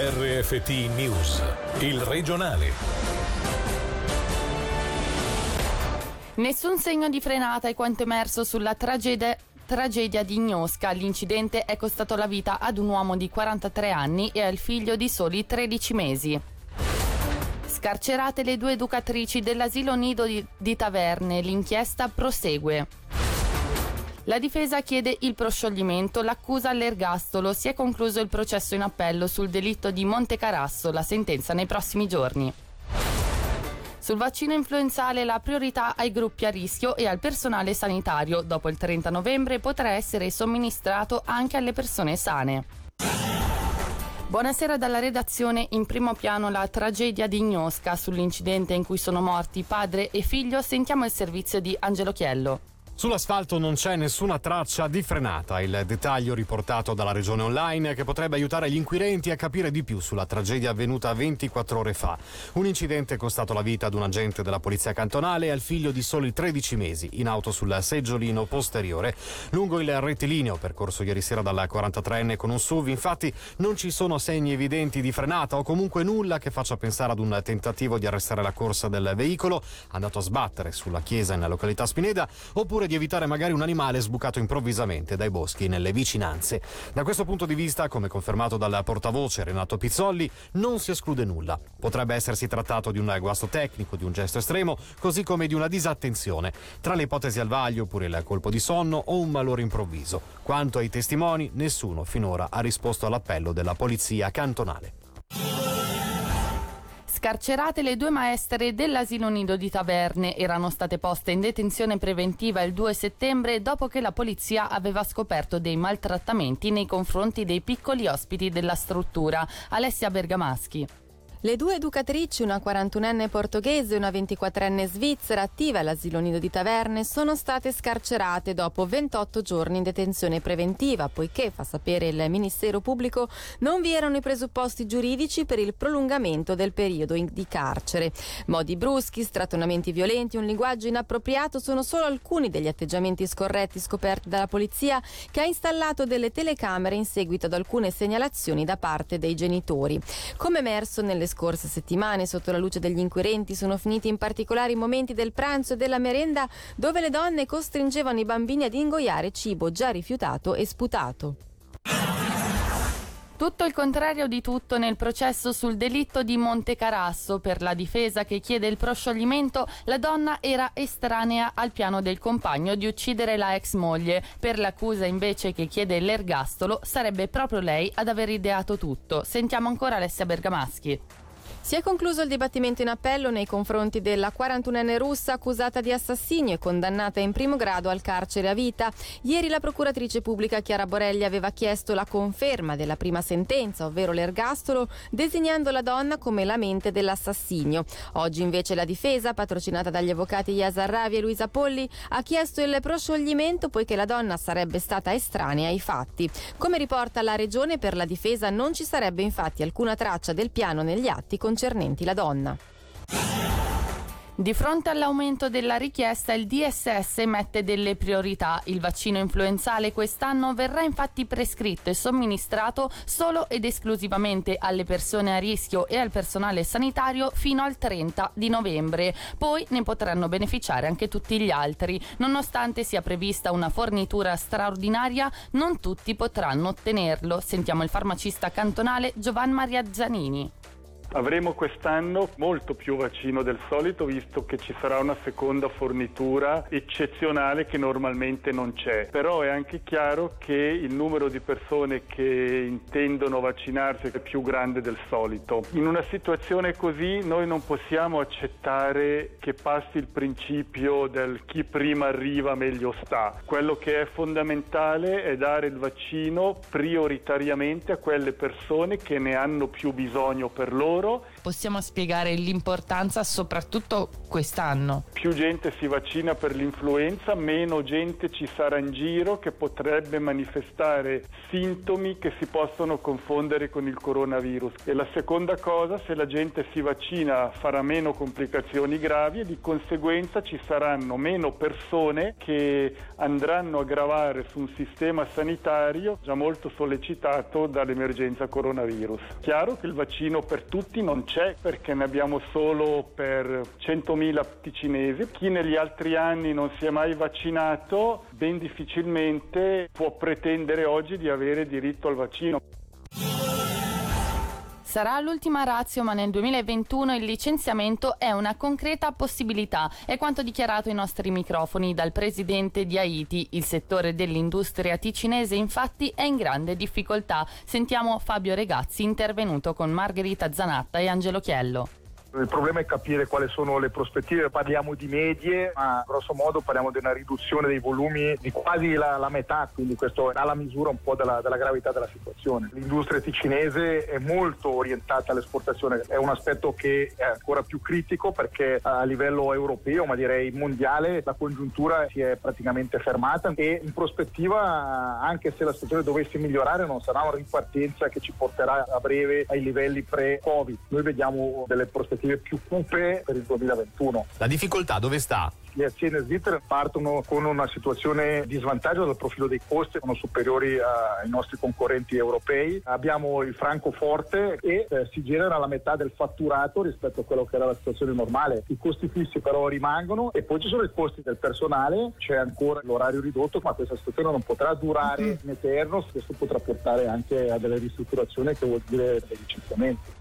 RFT News, il regionale. Nessun segno di frenata è quanto emerso sulla tragedia, tragedia di Gnosca. L'incidente è costato la vita ad un uomo di 43 anni e al figlio di soli 13 mesi. Scarcerate le due educatrici dell'asilo nido di, di Taverne. L'inchiesta prosegue. La difesa chiede il proscioglimento, l'accusa all'ergastolo. Si è concluso il processo in appello sul delitto di Montecarasso, la sentenza nei prossimi giorni. Sul vaccino influenzale la priorità ai gruppi a rischio e al personale sanitario. Dopo il 30 novembre potrà essere somministrato anche alle persone sane. Buonasera dalla redazione. In primo piano la tragedia di Gnosca sull'incidente in cui sono morti padre e figlio. Sentiamo il servizio di Angelo Chiello. Sull'asfalto non c'è nessuna traccia di frenata, il dettaglio riportato dalla regione online che potrebbe aiutare gli inquirenti a capire di più sulla tragedia avvenuta 24 ore fa. Un incidente costato la vita ad un agente della polizia cantonale e al figlio di soli 13 mesi, in auto sul seggiolino posteriore. Lungo il rettilineo percorso ieri sera dal 43enne con un SUV, infatti non ci sono segni evidenti di frenata o comunque nulla che faccia pensare ad un tentativo di arrestare la corsa del veicolo andato a sbattere sulla chiesa in località Spineda oppure di evitare magari un animale sbucato improvvisamente dai boschi nelle vicinanze. Da questo punto di vista, come confermato dal portavoce Renato Pizzolli, non si esclude nulla. Potrebbe essersi trattato di un guasto tecnico, di un gesto estremo, così come di una disattenzione. Tra le ipotesi al vaglio pure il colpo di sonno o un malore improvviso. Quanto ai testimoni, nessuno finora ha risposto all'appello della polizia cantonale. Scarcerate le due maestre dell'asilo nido di Taverne erano state poste in detenzione preventiva il 2 settembre dopo che la polizia aveva scoperto dei maltrattamenti nei confronti dei piccoli ospiti della struttura. Alessia Bergamaschi. Le due educatrici, una 41enne portoghese e una 24enne svizzera attiva all'asilo nido di Taverne, sono state scarcerate dopo 28 giorni in detenzione preventiva, poiché, fa sapere il Ministero Pubblico, non vi erano i presupposti giuridici per il prolungamento del periodo di carcere. Modi bruschi, strattonamenti violenti, un linguaggio inappropriato sono solo alcuni degli atteggiamenti scorretti scoperti dalla polizia che ha installato delle telecamere in seguito ad alcune segnalazioni da parte dei genitori. Come emerso nelle scorse settimane sotto la luce degli inquirenti sono finiti in particolari momenti del pranzo e della merenda dove le donne costringevano i bambini ad ingoiare cibo già rifiutato e sputato. Tutto il contrario di tutto nel processo sul delitto di Montecarasso. Per la difesa che chiede il proscioglimento, la donna era estranea al piano del compagno di uccidere la ex moglie. Per l'accusa invece che chiede l'ergastolo, sarebbe proprio lei ad aver ideato tutto. Sentiamo ancora Alessia Bergamaschi. Si è concluso il dibattimento in appello nei confronti della 41enne russa accusata di assassinio e condannata in primo grado al carcere a vita. Ieri la procuratrice pubblica Chiara Borelli aveva chiesto la conferma della prima sentenza, ovvero l'ergastolo, designando la donna come la mente dell'assassinio. Oggi invece la difesa, patrocinata dagli avvocati Yasar Ravi e Luisa Polli, ha chiesto il proscioglimento poiché la donna sarebbe stata estranea ai fatti. Come riporta la regione, per la difesa non ci sarebbe infatti alcuna traccia del piano negli atti concernenti la donna. Di fronte all'aumento della richiesta, il DSS mette delle priorità. Il vaccino influenzale quest'anno verrà infatti prescritto e somministrato solo ed esclusivamente alle persone a rischio e al personale sanitario fino al 30 di novembre. Poi ne potranno beneficiare anche tutti gli altri. Nonostante sia prevista una fornitura straordinaria, non tutti potranno ottenerlo. Sentiamo il farmacista cantonale Giovan Maria Zanini. Avremo quest'anno molto più vaccino del solito visto che ci sarà una seconda fornitura eccezionale che normalmente non c'è. Però è anche chiaro che il numero di persone che intendono vaccinarsi è più grande del solito. In una situazione così noi non possiamo accettare che passi il principio del chi prima arriva meglio sta. Quello che è fondamentale è dare il vaccino prioritariamente a quelle persone che ne hanno più bisogno per loro lavoro. Possiamo spiegare l'importanza soprattutto quest'anno? Più gente si vaccina per l'influenza, meno gente ci sarà in giro che potrebbe manifestare sintomi che si possono confondere con il coronavirus. E la seconda cosa, se la gente si vaccina farà meno complicazioni gravi e di conseguenza ci saranno meno persone che andranno a gravare su un sistema sanitario già molto sollecitato dall'emergenza coronavirus. Chiaro che il vaccino per tutti non c'è perché ne abbiamo solo per 100.000 ticinesi. Chi negli altri anni non si è mai vaccinato ben difficilmente può pretendere oggi di avere diritto al vaccino. Sarà l'ultima razio, ma nel 2021 il licenziamento è una concreta possibilità. È quanto dichiarato ai nostri microfoni dal presidente di Haiti. Il settore dell'industria ticinese infatti è in grande difficoltà. Sentiamo Fabio Regazzi intervenuto con Margherita Zanatta e Angelo Chiello. Il problema è capire quali sono le prospettive, parliamo di medie, ma grosso modo parliamo di una riduzione dei volumi di quasi la, la metà, quindi questo dà la misura un po' della, della, gravità della situazione. L'industria ticinese è molto orientata all'esportazione, è un aspetto che è ancora più critico perché a livello europeo, ma direi mondiale, la congiuntura si è praticamente fermata e in prospettiva, anche se la situazione dovesse migliorare, non sarà una ripartenza che ci porterà a breve ai livelli pre-Covid. Noi vediamo delle prospettive prospettive più cupe per il 2021. La difficoltà dove sta? Le aziende svizzere partono con una situazione di svantaggio dal profilo dei costi, sono superiori ai nostri concorrenti europei. Abbiamo il franco forte e eh, si genera la metà del fatturato rispetto a quello che era la situazione normale. I costi fissi però rimangono e poi ci sono i costi del personale, c'è ancora l'orario ridotto, ma questa situazione non potrà durare mm-hmm. in eterno, questo potrà portare anche a delle ristrutturazioni che vuol dire dei licenziamenti.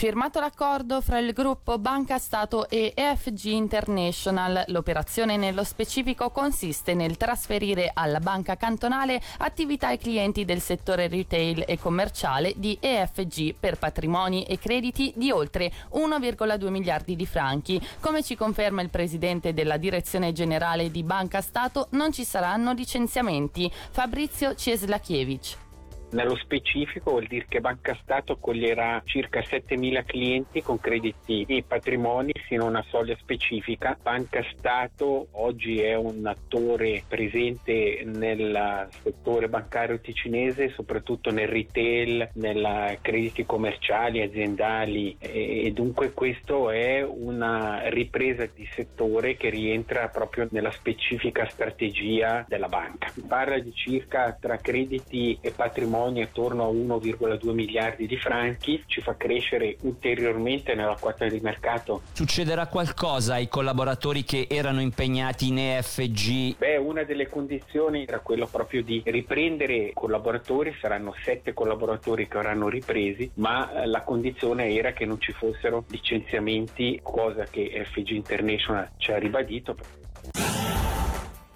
Firmato l'accordo fra il gruppo Banca Stato e EFG International, l'operazione nello specifico consiste nel trasferire alla banca cantonale attività ai clienti del settore retail e commerciale di EFG per patrimoni e crediti di oltre 1,2 miliardi di franchi. Come ci conferma il presidente della direzione generale di Banca Stato, non ci saranno licenziamenti. Fabrizio Cieslachievich. Nello specifico vuol dire che Banca Stato accoglierà circa 7.000 clienti con crediti e patrimoni fino a una soglia specifica. Banca Stato oggi è un attore presente nel settore bancario ticinese, soprattutto nel retail, nei crediti commerciali, aziendali e dunque questo è una ripresa di settore che rientra proprio nella specifica strategia della banca. Parla di circa tra crediti e patrimoni patrimoni attorno a 1,2 miliardi di franchi, ci fa crescere ulteriormente nella quota di mercato. Succederà qualcosa ai collaboratori che erano impegnati in EFG? Beh, una delle condizioni era quello proprio di riprendere collaboratori, saranno sette collaboratori che avranno ripresi, ma eh, la condizione era che non ci fossero licenziamenti, cosa che EFG International ci ha ribadito.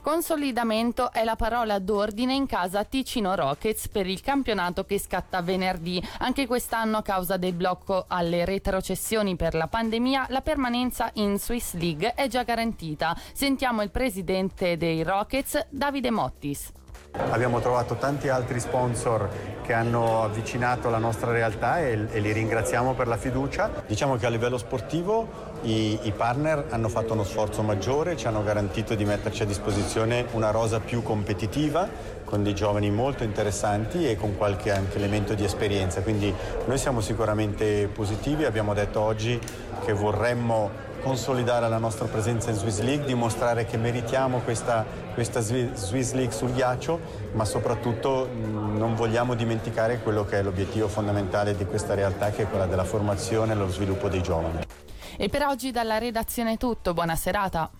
Consolidamento è la parola d'ordine in casa Ticino Rockets per il campionato che scatta venerdì. Anche quest'anno, a causa del blocco alle retrocessioni per la pandemia, la permanenza in Swiss League è già garantita. Sentiamo il presidente dei Rockets, Davide Mottis. Abbiamo trovato tanti altri sponsor che hanno avvicinato la nostra realtà e, e li ringraziamo per la fiducia. Diciamo che a livello sportivo i, i, partner hanno fatto uno sforzo maggiore, ci hanno garantito di metterci a disposizione una rosa più competitiva con dei giovani molto interessanti e con qualche anche elemento di esperienza. Quindi noi siamo sicuramente positivi, abbiamo detto oggi che vorremmo consolidare la nostra presenza in Swiss League, dimostrare che meritiamo questa, questa Swiss League sul ghiaccio, ma soprattutto non vogliamo dimenticare quello che è l'obiettivo fondamentale di questa realtà, che è quella della formazione e lo sviluppo dei giovani. E per oggi dalla redazione è tutto, buona serata.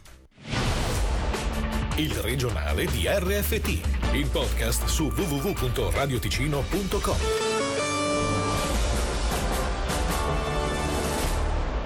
Il regionale di RFT, il podcast su www.radioticino.com.